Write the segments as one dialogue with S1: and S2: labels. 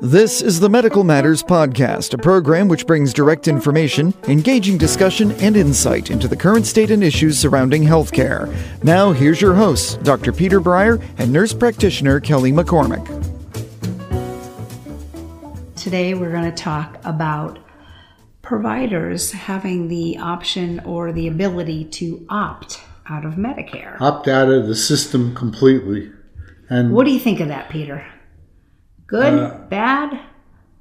S1: This is the Medical Matters Podcast, a program which brings direct information, engaging discussion, and insight into the current state and issues surrounding healthcare. Now, here's your hosts, Dr. Peter Breyer and nurse practitioner Kelly McCormick.
S2: Today, we're going to talk about providers having the option or the ability to opt out of Medicare.
S3: Opt out of the system completely. And
S2: What do you think of that, Peter? Good,
S3: Uh,
S2: bad,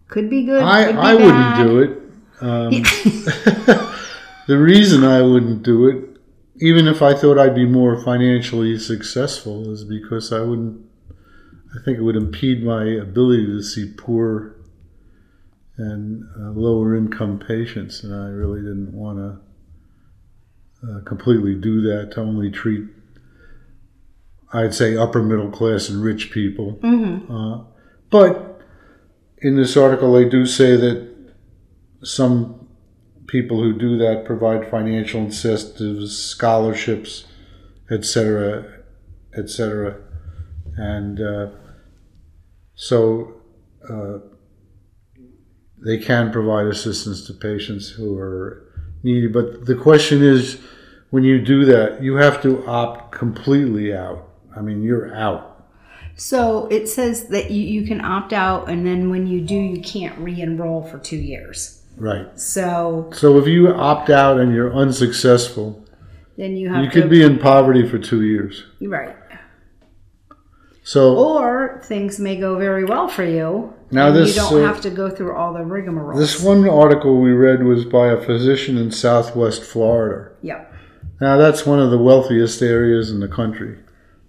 S2: could be good.
S3: I,
S2: could be
S3: I wouldn't do it. Um, the reason I wouldn't do it, even if I thought I'd be more financially successful, is because I wouldn't. I think it would impede my ability to see poor and uh, lower income patients, and I really didn't want to uh, completely do that. To only treat, I'd say, upper middle class and rich people. Uh, but in this article, they do say that some people who do that provide financial incentives, scholarships, etc., etc., and uh, so uh, they can provide assistance to patients who are needy. But the question is, when you do that, you have to opt completely out. I mean, you're out.
S2: So it says that you, you can opt out, and then when you do, you can't re enroll for two years.
S3: Right.
S2: So
S3: So if you opt out and you're unsuccessful,
S2: then you have
S3: you
S2: to.
S3: could be in poverty for two years.
S2: Right.
S3: So
S2: Or things may go very well for you.
S3: Now this,
S2: You don't
S3: uh,
S2: have to go through all the rigmarole.
S3: this one article we read was by a physician in Southwest Florida.
S2: Yep.
S3: Now that's one of the wealthiest areas in the country,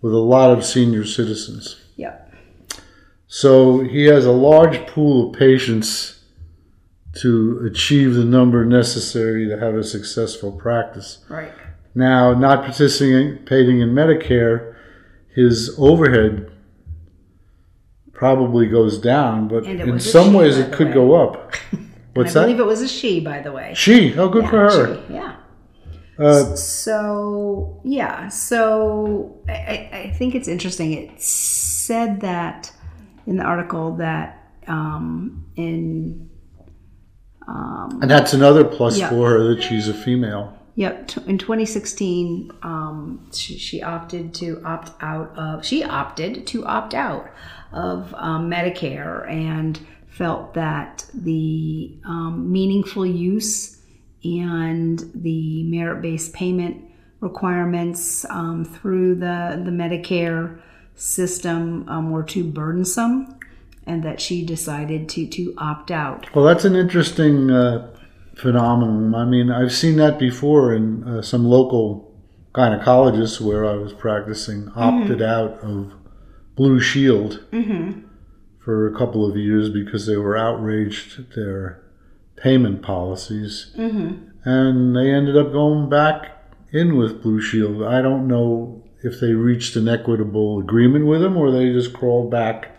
S3: with a lot of senior citizens.
S2: Yep.
S3: So he has a large pool of patients to achieve the number necessary to have a successful practice.
S2: Right.
S3: Now, not participating in Medicare, his overhead probably goes down, but in some
S2: she,
S3: ways it could
S2: way.
S3: go up. What's
S2: I
S3: that?
S2: I believe it was a she, by the way.
S3: she. Oh, good
S2: Yeah,
S3: for her.
S2: she, yeah.
S3: Uh,
S2: So yeah, so I, I I think it's interesting. It said that in the article that um, in um,
S3: and that's another plus
S2: Yeah.
S3: for her that she's a female.
S2: Yep. t- In 2016, um, she, she opted to opt out of. She opted to opt out of um, Medicare and felt that the um, meaningful use and the merit-based payment requirements um, through the the Medicare system um, were too burdensome, and that she decided to to opt out.
S3: Well, that's an interesting uh, phenomenon. I mean, I've seen that before in uh, some local gynecologists where I was practicing mm-hmm. opted out of Blue Shield mm-hmm. for a couple of years because they were outraged at their payment policies, mm-hmm. and they ended up going back in with Blue Shield. I don't know if they reached an equitable agreement with them or they just crawled back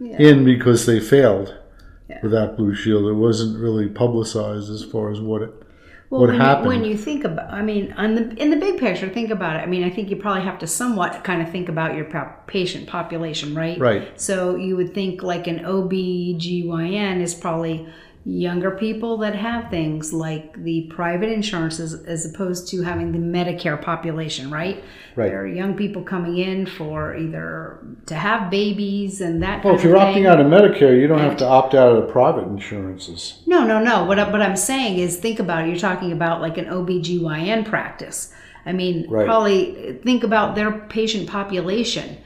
S3: in because they failed with that Blue Shield. It wasn't really publicized as far as what it
S2: Well,
S3: what
S2: when
S3: happened.
S2: You, when you think about, I mean, on the in the big picture, think about it. I mean, I think you probably have to somewhat kind of think about your patient population, right?
S3: Right.
S2: So you would think like an OBGYN is probably younger people that have things like the private insurances as opposed to having the Medicare population, right?
S3: Right.
S2: There are young people coming in for either to have babies and that.
S3: well, if you're opting out of Medicare, you don't have to opt out of the private insurances.
S2: No, no, no. What, I, what I'm saying is think about it. You're talking about like an OBGYN practice. I mean,
S3: Right.
S2: probably think about their patient population.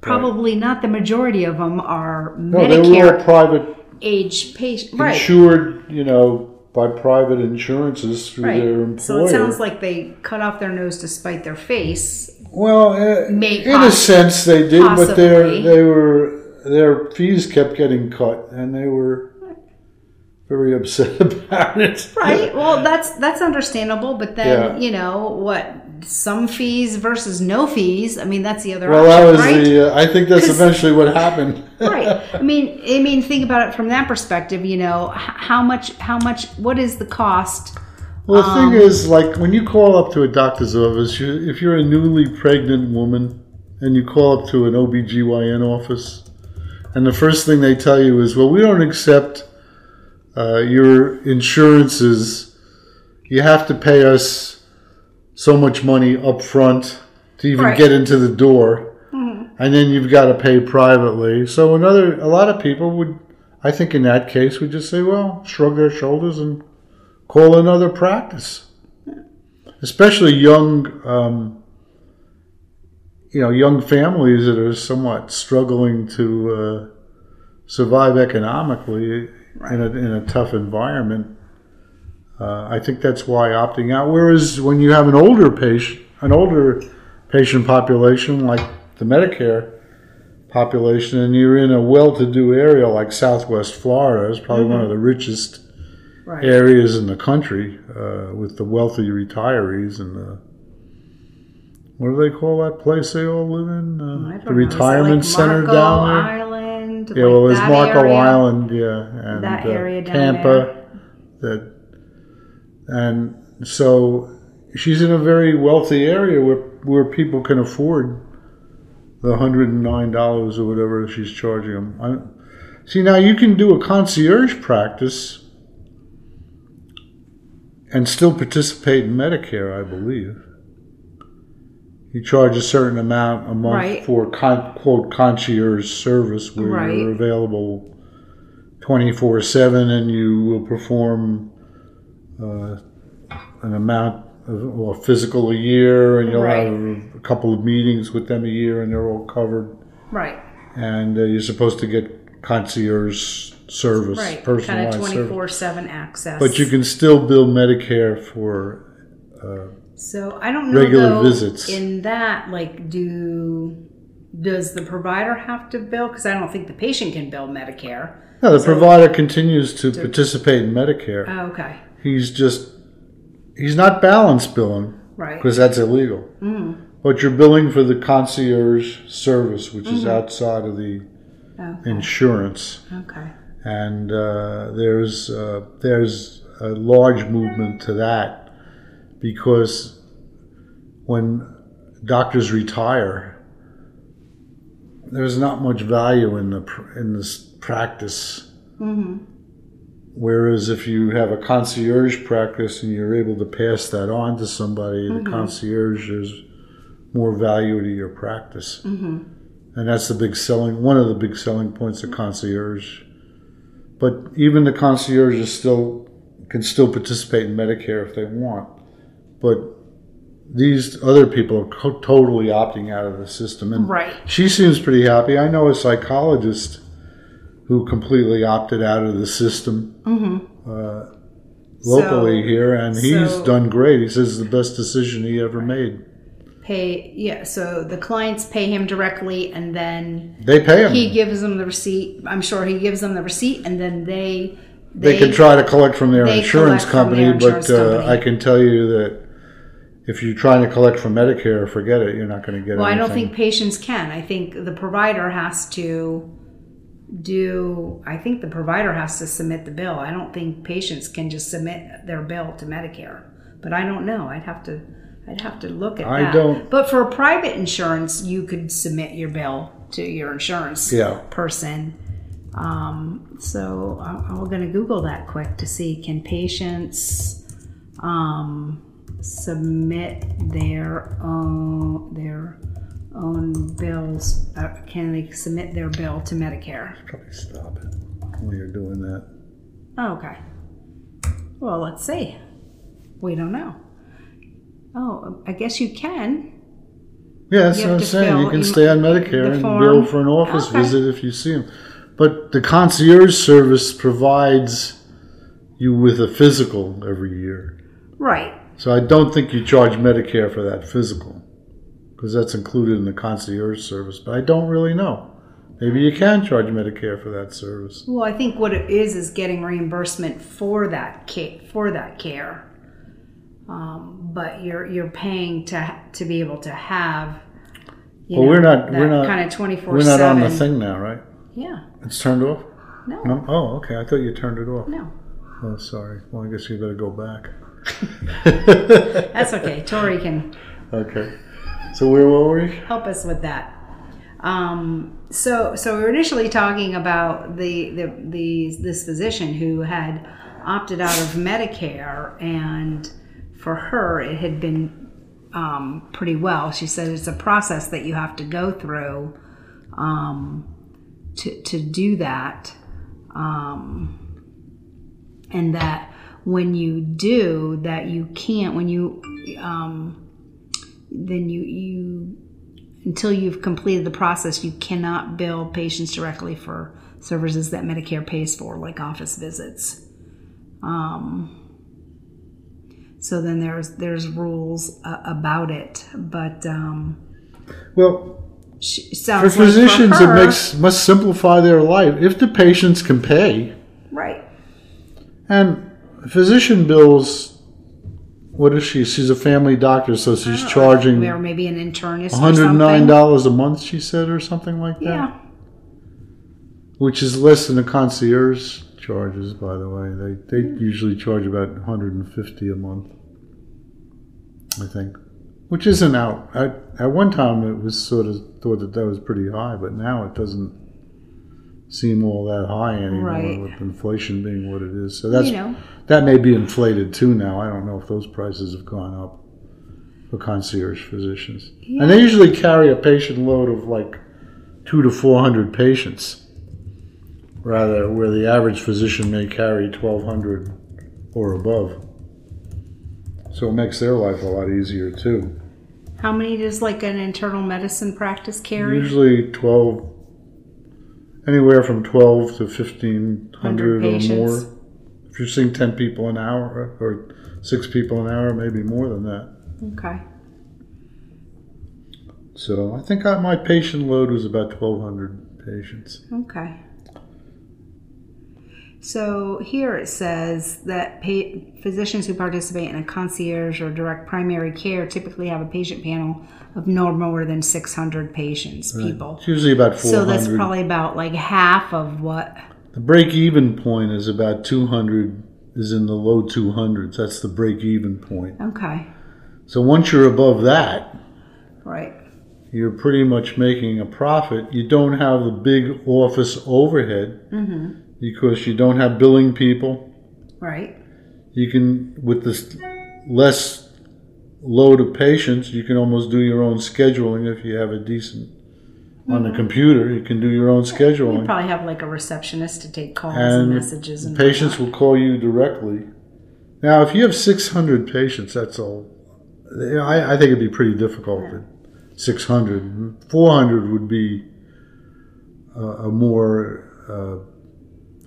S2: Probably not the majority of them are
S3: No, they were all
S2: Medicare
S3: private
S2: age patient. Right.
S3: insured, you know, by private insurances through their
S2: Right.
S3: employer.
S2: So it sounds like they cut off their nose to spite their face.
S3: well, uh,
S2: May-
S3: in a sense, they did, but their they were their fees kept getting cut, and they were very upset about it.
S2: Right. Well, that's that's understandable, but then
S3: Yeah.
S2: you know what? Some fees versus no fees. I mean, that's the other
S3: Well,
S2: option,
S3: that was
S2: right?
S3: the. Uh, I think that's eventually what happened.
S2: right i mean i mean think about it from that perspective you know how much how much what is the cost
S3: Well, the
S2: Um,
S3: thing is, like when you call up to a doctor's office, you, if you're a newly pregnant woman and you call up to an OBGYN office, and the first thing they tell you is, well, we don't accept uh, your insurances. You have to pay us so much money up front to even
S2: Right.
S3: get into the door, and then you've got to pay privately. So another, a lot of people would, I think, in that case, would just say, well, shrug their shoulders and call another practice. Especially young, um, you know, young families that are somewhat struggling to uh, survive economically in, a, in a tough environment. Uh, I think that's why opting out. Whereas when you have an older patient, an older patient population like the Medicare population, and you're in a well-to-do area like Southwest Florida, is probably one of the richest
S2: Right.
S3: areas in the country uh, with the wealthy retirees and the what do they call that place they all live in? Uh, the
S2: know. Is it
S3: retirement
S2: like
S3: center down there.
S2: Island.
S3: Yeah,
S2: like
S3: well, there's Marco
S2: area?
S3: Island, yeah, and
S2: That
S3: uh,
S2: area down
S3: Tampa. That and so she's in a very wealthy area where where people can afford the hundred and nine dollars or whatever she's charging them. I, see, now you can do a concierge practice and still participate in Medicare, I believe. You charge a certain amount a month
S2: Right.
S3: for con, quote concierge service where
S2: Right.
S3: you're available 24 7 and you will perform uh, an amount of well, physical a year and you'll
S2: Right.
S3: have a couple of meetings with them a year and they're all covered
S2: Right.
S3: and uh, you're supposed to get concierge service
S2: Right. Kind
S3: personalized
S2: of
S3: service
S2: 24 7 access.
S3: but you can still bill medicare for
S2: So I don't know
S3: Regular
S2: though,
S3: visits.
S2: in that. Like, do does the provider have to bill? Because I don't think the patient can bill Medicare.
S3: no, the provider continues to participate in medicare
S2: Oh, okay,
S3: he's just he's not balance billing
S2: right.
S3: because that's illegal but you're billing for the concierge service which is outside of the
S2: Okay.
S3: insurance
S2: okay.
S3: and uh, there's uh, there's a large movement to that because when doctors retire, there's not much value in the pr- in this practice. Whereas if you have a concierge practice and you're able to pass that on to somebody, the mm-hmm. concierge is more value to your practice, mm-hmm. and that's the big selling one of the big selling points of concierge but even the concierge is still can still participate in Medicare if they want. But these other people are co- totally opting out of the system, and
S2: Right.
S3: she seems pretty happy. I know a psychologist who completely opted out of the system uh, locally
S2: So-
S3: here, and he's
S2: so-
S3: done great. He says it's the best decision he ever made.
S2: Pay yeah. So the clients pay him directly, and then
S3: They pay him.
S2: he gives them the receipt. I'm sure he gives them the receipt, and then they
S3: they, can try to collect from their insurance company,
S2: their insurance
S3: but uh. I can tell you that if you're trying to collect from Medicare, forget it. You're not going to get
S2: Well, I don't think patients can. I think the provider has to do. I think the provider has to submit the bill. I don't think patients can just submit their bill to Medicare. But I don't know. I'd have to. I'd have to look at
S3: I
S2: that.
S3: don't-
S2: But for private insurance, you could submit your bill to your insurance
S3: Yeah.
S2: person. Um, so I- I'm going to Google that quick to see can patients um, submit their own their own bills? Uh, can they submit their bill to Medicare?
S3: Probably stop it when you're doing that.
S2: Oh, okay. Well, let's see. We don't know. Oh, I guess you can.
S3: Yeah, that's
S2: You
S3: what I'm saying. You can stay on Medicare and
S2: form.
S3: bill for an office
S2: Okay.
S3: visit if you see them. But the concierge service provides you with a physical every year.
S2: Right.
S3: So I don't think you charge Medicare for that physical because that's included in the concierge service. But I don't really know. Maybe you can charge Medicare for that service.
S2: Well, I think what it is is getting reimbursement for that care, for that care. Um, but you're you're paying to to be able to have. You
S3: Well, we're not- we're not-
S2: kind of twenty four
S3: We're not on the thing now, right?
S2: Yeah.
S3: It's turned off.
S2: No.
S3: No. Oh, okay. I thought you turned it off.
S2: No.
S3: Oh, sorry. Well, I guess you better go back.
S2: That's okay. Tori can.
S3: Okay. So where were we?
S2: help us with that. Um, so, so we were initially talking about the, the, the this physician who had opted out of Medicare, and for her, it had been um, pretty well. She said it's a process that you have to go through um, to to do that, um, and that when you do that, you can't when you um, then you you until you've completed the process, you cannot bill patients directly for services that Medicare pays for, like office visits. Um, so then there's there's rules uh, about it, but um,
S3: Well, for
S2: sounds like
S3: physicians,
S2: for
S3: it makes must simplify their life if the patients can pay.
S2: right.
S3: And physician bills. What is she? She's a family doctor, so she's uh, charging
S2: or maybe an internist.
S3: one hundred nine dollars a month. She said, or something like that,
S2: Yeah,
S3: which is less than the concierge charges. By the way, they they usually charge about one hundred and fifty a month. I think, which isn't out. At, at one time, it was sort of thought that that was pretty high, but now it doesn't seem all that high anymore
S2: Right.
S3: with inflation being what it is. So that's
S2: you know,
S3: that may be inflated too now. I don't know if those prices have gone up for concierge physicians. And they usually carry a patient load of like two to four hundred patients, rather where the average physician may carry twelve hundred or above. So it makes their life a lot easier too.
S2: how many does like an internal medicine practice carry?
S3: Usually twelve, anywhere from twelve to fifteen hundred or
S2: patients.
S3: more. If you're seeing ten people an hour or six people an hour, maybe more than that.
S2: Okay.
S3: So I think I, my patient load was about twelve hundred patients.
S2: Okay. So here it says that pa- physicians who participate in a concierge or direct primary care typically have a patient panel of no more than 600 patients, people.
S3: It's usually about four
S2: So that's probably about like half of what.
S3: the break even point is about two hundred. Is in the low two hundreds. That's the break even point.
S2: Okay.
S3: So once you're above that,
S2: Right.
S3: you're pretty much making a profit. You don't have the big office overhead mm-hmm. Because you don't have billing people.
S2: Right.
S3: You can, with this less load of patients, you can almost do your own scheduling if you have a decent on the computer. You can do your own scheduling.
S2: You probably have like a receptionist to take calls and,
S3: and
S2: messages and
S3: patients will call you directly. Now, if you have 600 patients, that's all. I, I think it'd be pretty difficult. At 600, 400 would be a, a more, uh,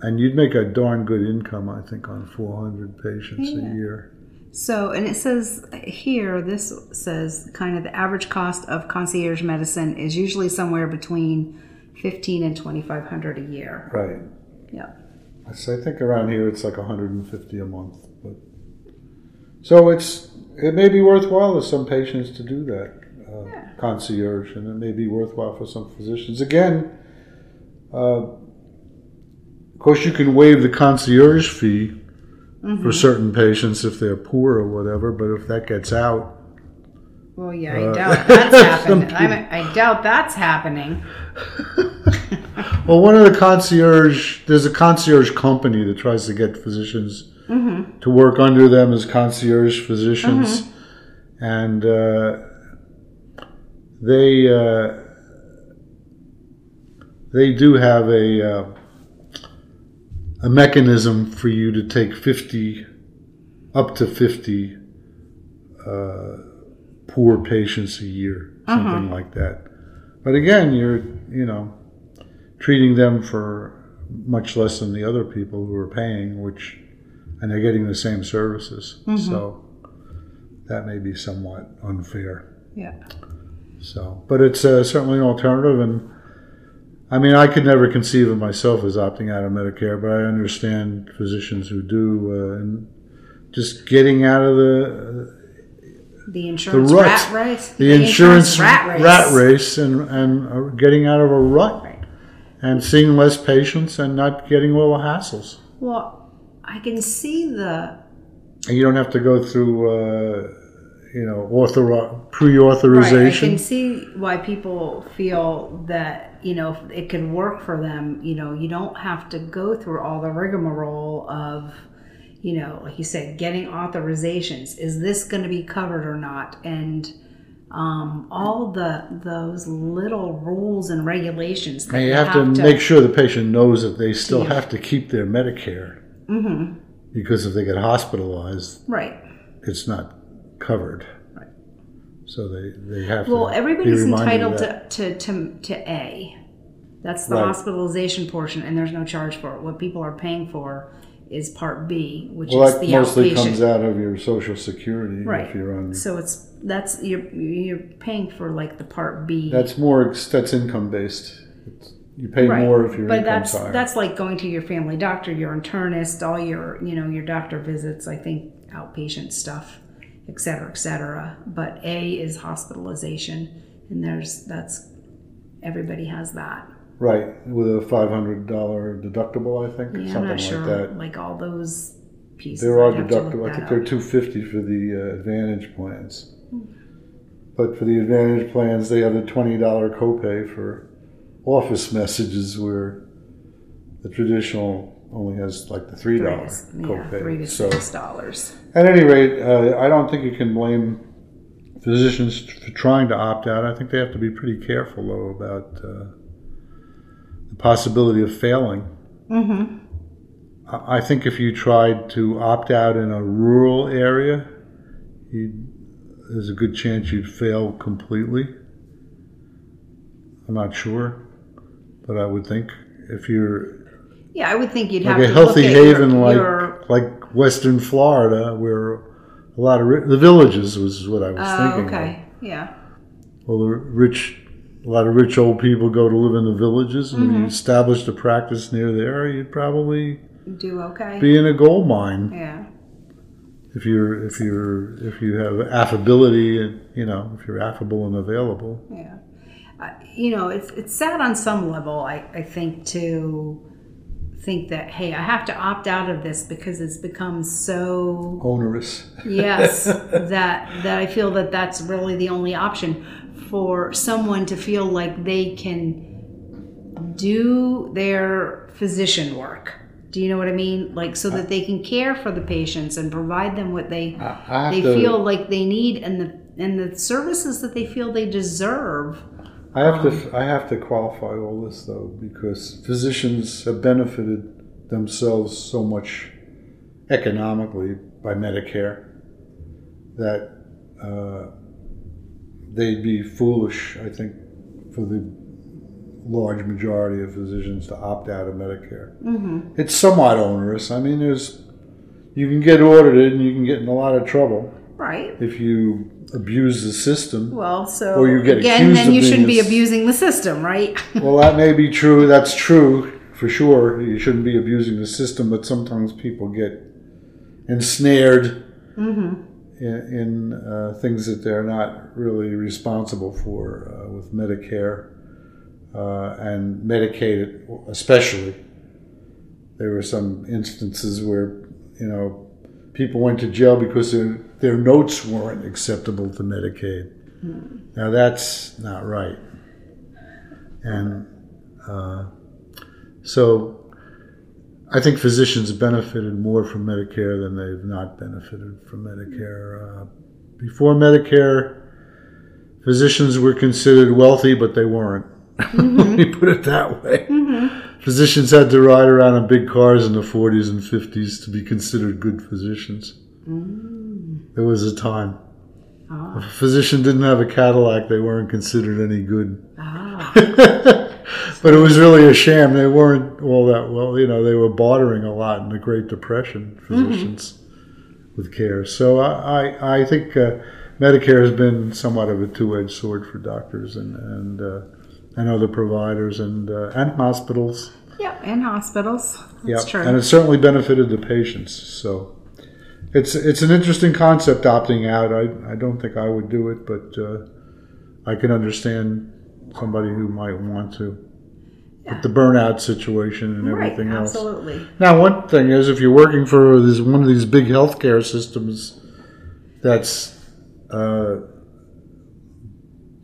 S3: and you'd make a darn good income, I think, on 400 patients a year.
S2: So, and it says here, this says kind of the average cost of concierge medicine is usually somewhere between fifteen and twenty five hundred a year.
S3: Right.
S2: Yeah.
S3: So I think around here it's like 150 a month. But so it's it may be worthwhile to some patients to do that uh, concierge, and it may be worthwhile for some physicians. Again, uh, of course, you can waive the concierge fee for certain patients if they're poor or whatever. But if that gets out,
S2: Well, yeah, I
S3: Uh,
S2: doubt that's happening. I, doubt that's happening.
S3: Well, one of the concierge, there's a concierge company that tries to get physicians to work under them as concierge physicians, and uh, they uh, they do have a uh, a mechanism for you to take fifty up to fifty uh, poor patients a year, something like that. But again, you're you know treating them for much less than the other people who are paying, which and they're getting the same services. So that may be somewhat unfair.
S2: Yeah.
S3: So, but it's uh, certainly an alternative, and I mean, I could never conceive of myself as opting out of Medicare, but I understand physicians who do, uh, and just getting out of the
S2: The insurance
S3: rut.
S2: rat race.
S3: the, insurance,
S2: rat race.
S3: race and and uh, getting out of a rut,
S2: Right.
S3: and seeing less patients and not getting all the hassles.
S2: Well, I can see the
S3: And you don't have to go through, uh, you know, author
S2: pre-authorization. I can see why people feel that you know if it can work for them. You know, you don't have to go through all the rigmarole of, you know, like you said, getting authorizations. Is this going to be covered or not? And um, all the those little rules and regulations. That
S3: And you have, to, make sure the patient knows that they still
S2: Yeah.
S3: have to keep their Medicare. Mm-hmm. Because if they get hospitalized,
S2: right.
S3: it's not covered. So they, they have
S2: Well,
S3: to.
S2: everybody's
S3: be
S2: entitled to, to, to, to A. That's the
S3: Right.
S2: hospitalization portion, and there's no charge for it. What people are paying for is Part B, which
S3: Well,
S2: is
S3: that
S2: the
S3: mostly
S2: outpatient.
S3: comes out of your Social Security
S2: right.
S3: if you're on.
S2: So it's that's you're you're paying for like the Part B.
S3: That's more. That's income based. It's, you pay
S2: right.
S3: more if your
S2: but that's
S3: higher.
S2: that's like going to your family doctor, your internist, all your you know your doctor visits. I think outpatient stuff, et cetera, et cetera. But A is hospitalization, and there's that's everybody has that.
S3: right with a five hundred dollar deductible. I think
S2: Yeah, I'm
S3: something
S2: not
S3: like that.
S2: Like all those pieces.
S3: There are
S2: I'd have to look
S3: deductible. I think they're two fifty for the uh, Advantage plans. But for the Advantage plans, they have a twenty dollar copay for office messages, where the traditional only has like the three dollar
S2: to- yeah,
S3: copay.
S2: three to
S3: so,
S2: six dollars.
S3: At any rate, uh, I don't think you can blame physicians for trying to opt out. I think they have to be pretty careful, though, about uh, the possibility of failing.
S2: Mm-hmm.
S3: I I think if you tried to opt out in a rural area, you'd, there's a good chance you'd fail completely. I'm not sure, but I would think if you're
S2: Yeah, I would think you'd
S3: like
S2: have
S3: a healthy haven
S2: your,
S3: like
S2: your
S3: like Western Florida, where a lot of ri- the villages was what I was
S2: oh,
S3: thinking.
S2: okay, yeah,
S3: Well, the rich, a lot of rich old people go to live in the villages, and
S2: Mm-hmm.
S3: if you established a practice near there, you'd probably
S2: do okay.
S3: be in a gold mine.
S2: yeah,
S3: if you're if you're if you have affability and you know if you're affable and available
S2: yeah. Uh, you know, it's it's sad on some level. I I think to think that hey, I have to opt out of this because it's become so
S3: onerous.
S2: Yes that that i feel that that's really the only option for someone to feel like they can do their physician work. Do you know what i mean? Like so that they can care for the patients and provide them what they they
S3: to-
S2: feel like they need and the and the services that they feel they deserve
S3: I have to I have to qualify all this though because physicians have benefited themselves so much economically by Medicare that uh, they'd be foolish I think for the large majority of physicians to opt out of Medicare. Mm-hmm. It's somewhat onerous. I mean, there's you can get audited and you can get in a lot of trouble
S2: right
S3: if you abuse the system.
S2: well so
S3: Or you get
S2: again then you shouldn't be abusing the system right
S3: Well, that may be true. That's true for sure. You shouldn't be abusing the system, but sometimes people get ensnared in, in uh, things that they're not really responsible for uh, with Medicare uh, and Medicaid, especially. There were some instances where you know people went to jail because their their notes weren't acceptable to Medicaid. Now that's not right, and uh, so I think physicians benefited more from Medicare than they've not benefited from Medicare. Uh, before Medicare, physicians were considered wealthy, but they weren't. Let me put it that way. Physicians had to ride around in big cars in the 40s and 50s to be considered good physicians. There was a time. If a physician didn't have a Cadillac, they weren't considered any good.
S2: ah,
S3: But it was really a sham. They weren't all that well. You know, they were bartering a lot in the Great Depression, physicians with care. So I, I, I think uh, Medicare has been somewhat of a two-edged sword for doctors and and, uh, and other providers and uh, and hospitals.
S2: yeah and hospitals that's
S3: Yeah,
S2: true
S3: and it certainly benefited the patients. So it's it's an interesting concept opting out. I, I don't think I would do it, but uh, I can understand somebody who might want to. With the burnout situation and
S2: right
S3: everything else.
S2: absolutely
S3: Now, one thing is, if you're working for this one of these big healthcare systems that's uh,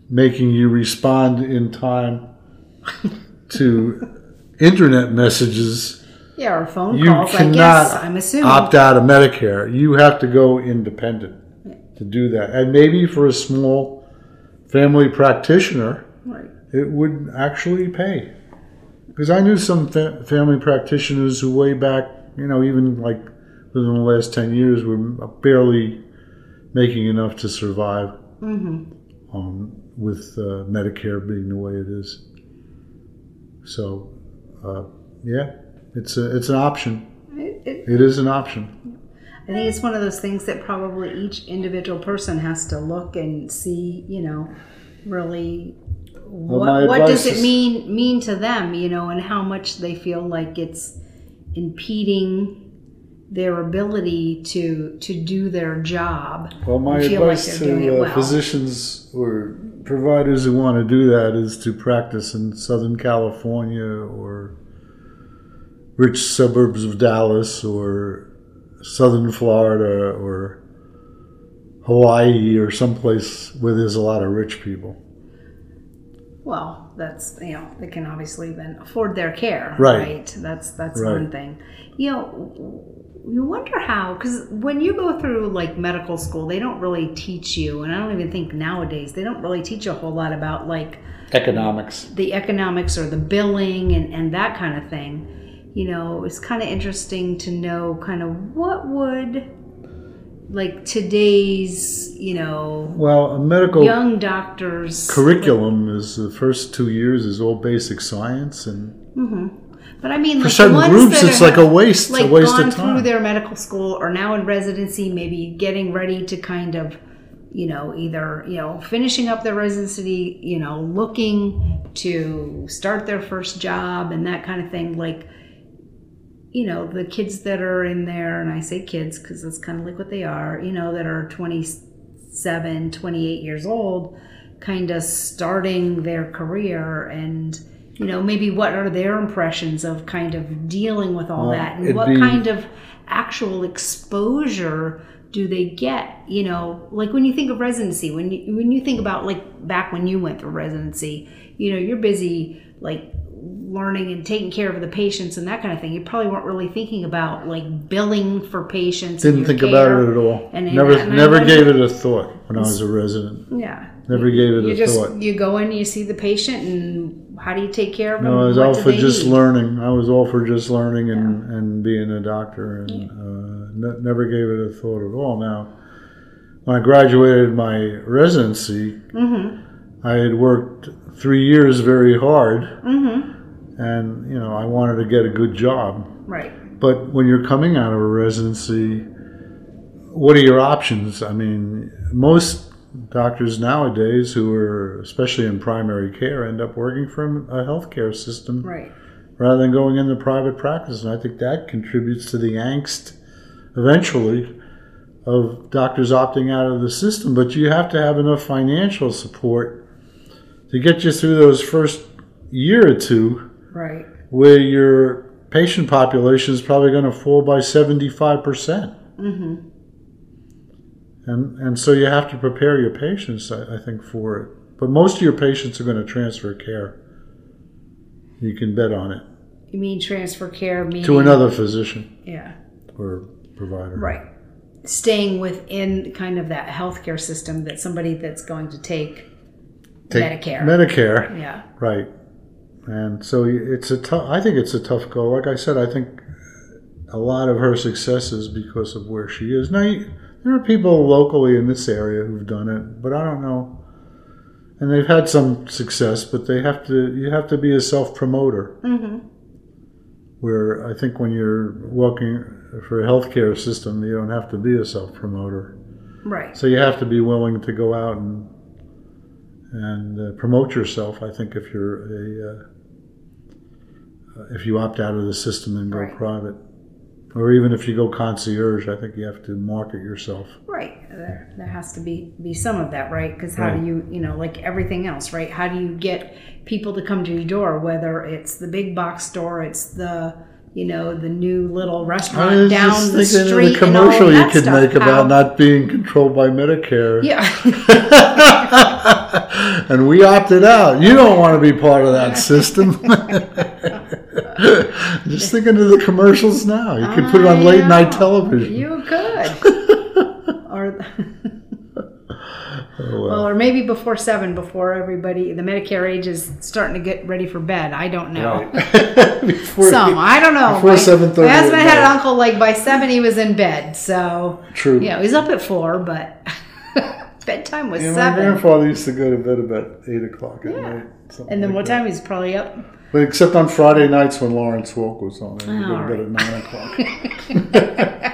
S3: making you respond in time to internet messages,
S2: Yeah, or phone
S3: you
S2: calls. I
S3: cannot
S2: guess I'm assuming.
S3: opt out of Medicare. You have to go independent to do that. And maybe for a small family practitioner,
S2: Right.
S3: it would actually pay. Because I knew some fa- family practitioners who, way back, you know, even like within the last 10 years, were barely making enough to survive um, with uh, Medicare being the way it is. So, uh, yeah, it's, a, it's an option.
S2: It, it,
S3: It is an option.
S2: I think it's one of those things that probably each individual person has to look and see, you know, really what,
S3: my
S2: what does it mean mean to them, you know, and how much they feel like it's impeding their ability to to do their job.
S3: Well, my
S2: like
S3: advice
S2: it
S3: to uh,
S2: well.
S3: physicians or providers who want to do that is to practice in Southern California or rich suburbs of Dallas or Southern Florida or Hawaii or someplace where there's a lot of rich people.
S2: Well, that's you know they can obviously then afford their care,
S3: Right.
S2: That's that's
S3: Right.
S2: one thing. You know, you wonder how because when you go through like medical school, they don't really teach you, and I don't even think nowadays they don't really teach you a whole lot about like
S3: Economics.
S2: the economics or the billing and and that kind of thing. You know, it's kind of interesting to know kind of what would like today's you know
S3: Well, a medical
S2: young doctors
S3: curriculum is the first two years is all basic science, and mm-hmm.
S2: But I mean,
S3: for
S2: like
S3: certain groups, it's like a waste,
S2: like
S3: a waste
S2: gone
S3: of
S2: through their medical school, or now in residency, maybe getting ready to kind of, you know, either you know finishing up their residency, you know, looking to start their first job and that kind of thing. Like, you know, the kids that are in there, and I say kids because that's kind of like what they are. You know, that are 27, 28 years old, kind of starting their career and you know maybe what are their impressions of kind of dealing with all
S3: Well,
S2: that and what
S3: be-
S2: kind of actual exposure do they get you know like when you think of residency when you when you think about like back when you went through residency you know you're busy like learning and taking care of the patients and that kind of thing you probably weren't really thinking about like billing for patients
S3: Didn't think
S2: care.
S3: about it at all.
S2: And-
S3: never,
S2: and
S3: never gave it a thought when I was a resident.
S2: yeah
S3: Never gave it
S2: you
S3: a
S2: just
S3: thought.
S2: you go in you see the patient and how do you take care of them
S3: No, I was all for just
S2: need?
S3: learning. I was all for just learning and, and being a doctor, and uh, ne- never gave it a thought at all. Now, when I graduated my residency,
S2: Mm-hmm.
S3: I had worked three years very hard,
S2: Mm-hmm.
S3: and you know I wanted to get a good job.
S2: right
S3: But when you're coming out of a residency, what are your options? I mean, most doctors nowadays who are, especially in primary care, end up working for a healthcare system
S2: right
S3: rather than going into private practice. And I think that contributes to the angst eventually of doctors opting out of the system. But you have to have enough financial support to get you through those first year or two
S2: right
S3: where your patient population is probably going to fall by 75%.
S2: mm-hmm.
S3: And, and so you have to prepare your patients, I, I think, for it. But most of your patients are going to transfer care. You can bet on it
S2: you mean transfer care meaning
S3: to another physician
S2: yeah
S3: or provider.
S2: right staying within kind of that healthcare system that somebody that's going to take,
S3: Take
S2: Medicare.
S3: Medicare,
S2: yeah
S3: right. And so it's a tough, I think it's a tough goal. Like I said, I think a lot of her success is because of where she is. Now, you, there are people locally in this area who've done it, but I don't know. And they've had some success, but they have to, you have to be a self promoter.
S2: mm-hmm.
S3: Where I think when you're working for a healthcare system, you don't have to be a self promoter.
S2: right
S3: So you have to be willing to go out and and uh, promote yourself. I think if you're a uh, uh, if you opt out of the system and go
S2: Right.
S3: private, or even if you go concierge, I think you have to market yourself.
S2: Right. There, there has to be be some of that, right? Because how
S3: Right.
S2: do you, you know, like everything else, right? How do you get people to come to your door? Whether it's the big box store, it's the, you know, the new little restaurant down the street
S3: the
S2: and all
S3: commercial
S2: of
S3: you could
S2: stuff.
S3: make
S2: How-
S3: about not being controlled by Medicare.
S2: Yeah.
S3: and we opted out. You don't want to be part of that system. Just thinking of the commercials now. You could put it on
S2: I
S3: late night television.
S2: You could. or
S3: Oh, well.
S2: well, or maybe before seven, before everybody, the Medicare age is starting to get ready for bed. I don't know.
S3: Right. Before-
S2: Some, I don't know.
S3: Before
S2: My-
S3: 7:30
S2: My husband had an uncle like by seven he was in bed. So
S3: True.
S2: you know he's up at four, but bedtime was
S3: Yeah, my
S2: seven.
S3: grandfather used to go to bed about eight o'clock at
S2: Yeah.
S3: night. something
S2: And then
S3: like
S2: what
S3: that.
S2: time he's probably up?
S3: But except on Friday nights when Lawrence Welk was on, and he'd go to bed at nine o'clock.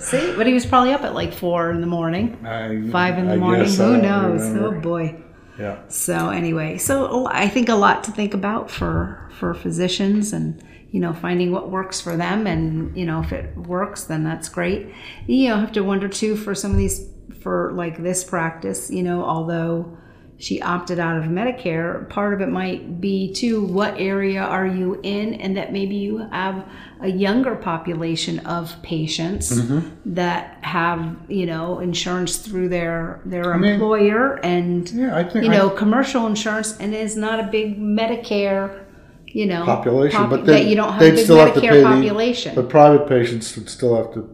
S2: See, but he was probably up at like four in the morning,
S3: I-
S2: five in the
S3: I
S2: morning. Who knows?
S3: Oh, remember.
S2: Oh boy.
S3: Yeah.
S2: So anyway, so I think a lot to think about for for physicians and you know finding what works for them and you know if it works then that's great. You know have to wonder too for some of these for like this practice, you know, although she opted out of Medicare, part of it might be too what area are you in and that maybe you have a younger population of patients
S3: Mm-hmm.
S2: that have, you know, insurance through their their
S3: mean-
S2: employer and
S3: Yeah, I think
S2: you
S3: I-
S2: know, commercial insurance and is not a big Medicare, you know,
S3: population,
S2: popu-
S3: but
S2: that you don't have a big
S3: still have to
S2: Medicare
S3: pay
S2: population.
S3: The, but private patients would still have to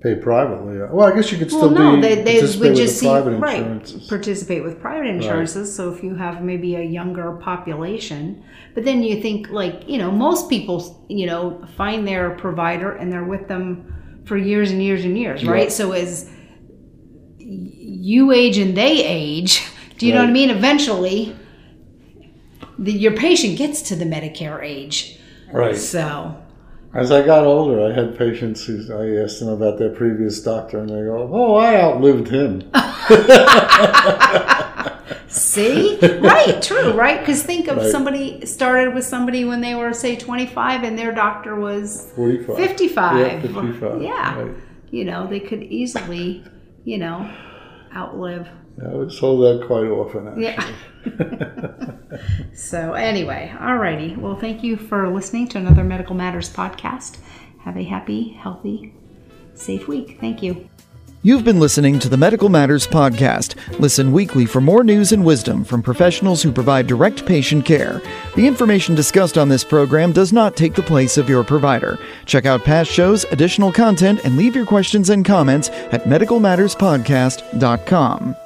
S3: pay privately. Well, I guess you could
S2: well,
S3: still
S2: no,
S3: be
S2: they, they
S3: participate
S2: would
S3: with
S2: just see
S3: private
S2: right
S3: insurances.
S2: participate with private insurances. So if you have maybe a younger population, but then you think like you know most people you know find their provider and they're with them for years and years and years, right? So as you age and they age, do you know what I mean? Eventually, the, your patient gets to the Medicare age.
S3: Right.
S2: So
S3: As I got older, I had patients who I asked them about their previous doctor, and they go, "Oh, I outlived him."
S2: See? right, true, right? Because think of
S3: Right.
S2: somebody started with somebody when they were, say, 25 and their doctor was
S3: Forty-five.
S2: 55.
S3: Yeah, fifty-five.
S2: Yeah.
S3: Right.
S2: You know, they could easily, you know, outlive.
S3: I was told that quite often. Actually.
S2: Yeah. so, anyway, alrighty. Well, thank you for listening to another Medical Matters podcast. Have a happy, healthy, safe week. Thank you.
S1: You've been listening to the Medical Matters Podcast. Listen weekly for more news and wisdom from professionals who provide direct patient care. The information discussed on this program does not take the place of your provider. Check out past shows, additional content, and leave your questions and comments at medicalmatterspodcast.com.